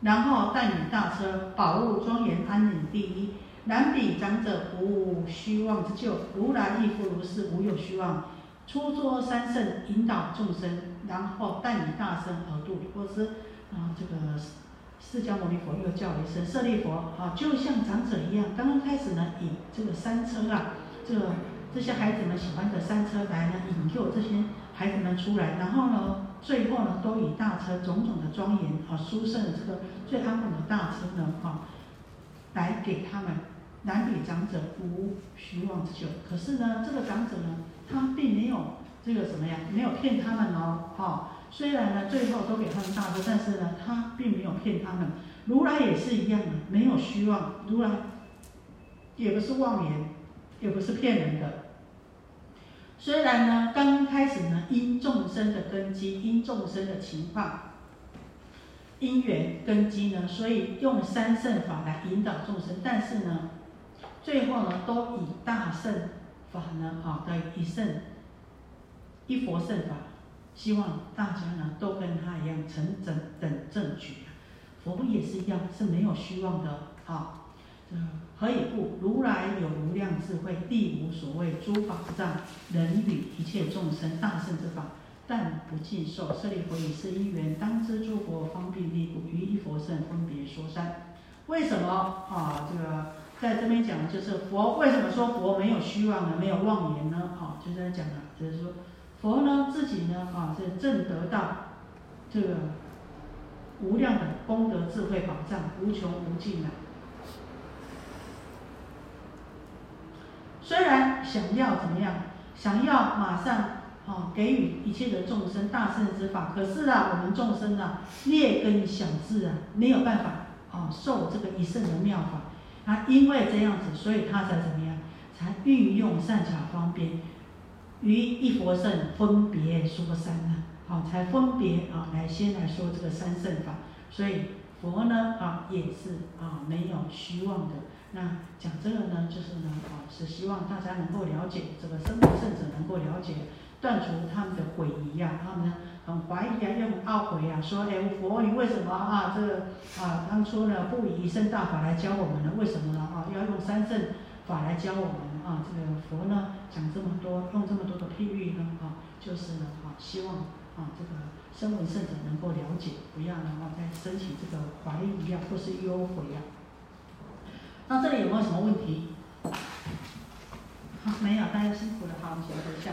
然后带领大车，宝物庄严，安宁第一。然彼长者不无虚妄之救，如来亦复如是，无有虚妄。出作三圣，引导众生，然后带领大圣而度或是。啊，这个释迦牟尼佛又叫了一声舍利佛，啊，就像长者一样。刚刚开始呢，以这个三车啊，这个这些孩子们喜欢的三车来呢，引诱这些。孩子们出来，然后呢，最后呢，都以大车种种的庄严啊，殊胜的这个最安稳的大车呢，啊，来给他们男女长者无虚妄之救。可是呢，这个长者呢，他并没有这个什么呀，没有骗他们哦，哈。虽然呢，最后都给他们大哥，但是呢，他并没有骗他们。如来也是一样的，没有虚妄，如来也不是妄言，也不是骗人的。虽然呢，刚开始呢，因众生的根基，因众生的情况，因缘根基呢，所以用三圣法来引导众生，但是呢，最后呢，都以大圣法呢，啊的一圣一佛圣法，希望大家呢都跟他一样成等等正觉，佛不也是一样，是没有虚妄的啊。何以故？如来有无量智慧，地无所谓诸法之障，能与一切众生大圣之法，但不尽受。舍利弗，以是因缘，当知诸佛方便利故，于一佛圣分别说三。为什么啊？这个在这边讲的就是佛为什么说佛没有虚妄呢？没有妄言呢？啊，就在讲了，就是说佛呢自己呢啊是正得到这个无量的功德智慧宝藏，无穷无尽的。虽然想要怎么样，想要马上啊给予一切的众生大圣之法，可是啊，我们众生啊劣根小智啊，没有办法啊受这个一圣的妙法。啊，因为这样子，所以他才怎么样，才运用善巧方便，于一佛圣分别说三呢，好，才分别啊来先来说这个三圣法。所以佛呢啊也是啊没有虚妄的。那讲这个呢，就是呢，啊，是希望大家能够了解这个生活圣者能够了解断除他们的悔疑啊，他们很怀疑啊，又很懊悔啊，说，哎，佛你为什么啊这个啊当初呢不以一圣大法来教我们呢？为什么呢？啊要用三圣法来教我们啊？这个佛呢讲这么多，用这么多的譬喻呢啊，就是呢啊希望啊这个声闻圣者能够了解，不要然后再升起这个怀疑呀或是忧悔呀。那这里有没有什么问题？好，没有，大家辛苦了，好，我们休息一下。